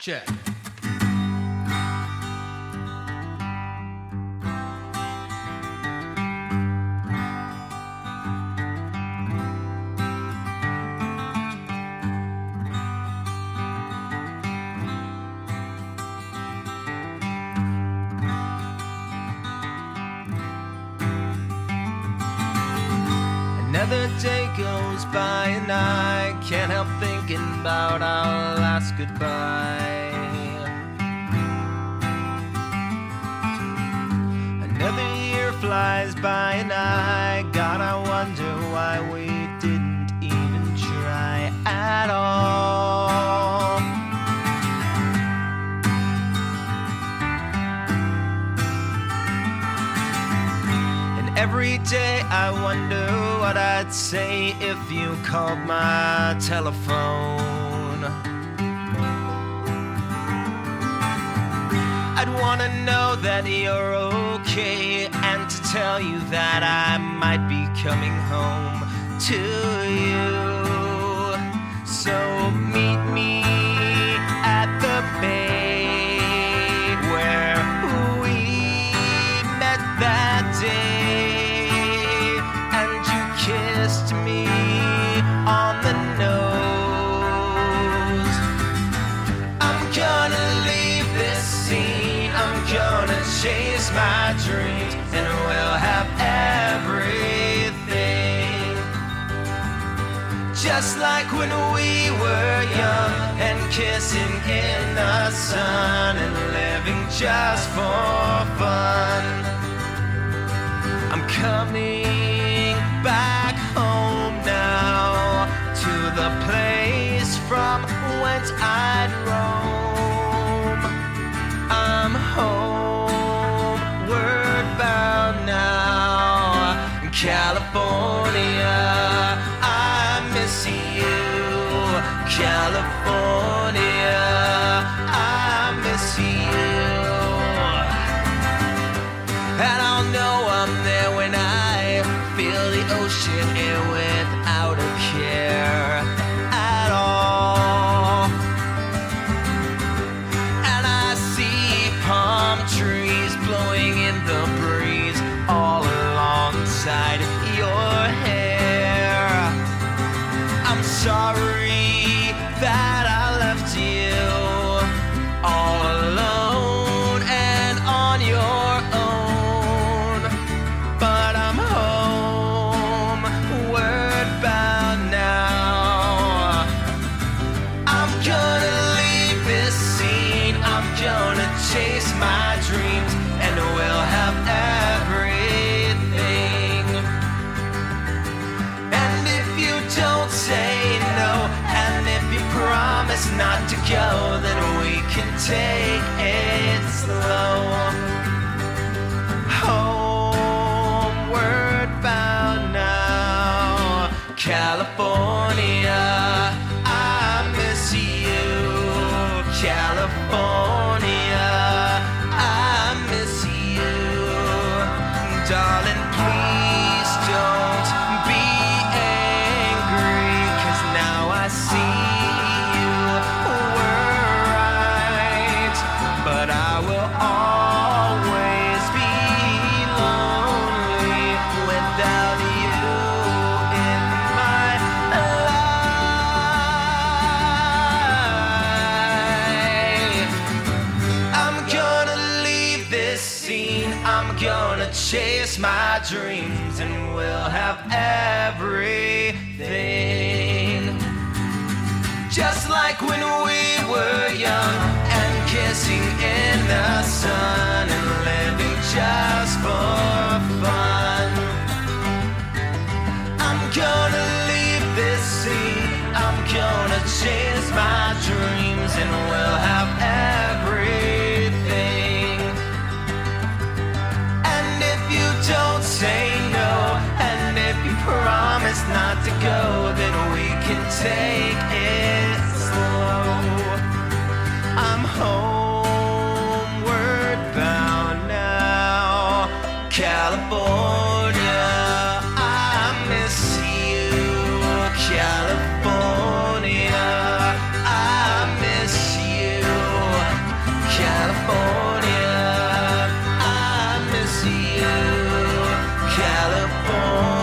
Check. Another day goes by and I can't help thinking about our last goodbye. Another year flies by and I gotta wonder why we didn't even try at all. And every day I wonder what I'd say if you called my telephone. I'd wanna know that you're okay and to tell you that I might be coming home to you. My dreams, and we'll have everything. Just like when we were young and kissing in the sun and living just for fun. I'm coming California. I miss you. And I'll know I'm there when I feel the ocean air without a care my dreams, and we'll have everything. And if you don't say no, and if you promise not to go, then we can take it slow. Homeward bound now, California. Darling. Please 16, I'm gonna chase my dreams and we'll have everything. Just like when we were young and kissing in the sun and living just for fun. I'm gonna leave this scene, I'm gonna chase my dreams and we'll have can take it slow. I'm homeward bound now, California. I miss you, California. I miss you, California. I miss you, California.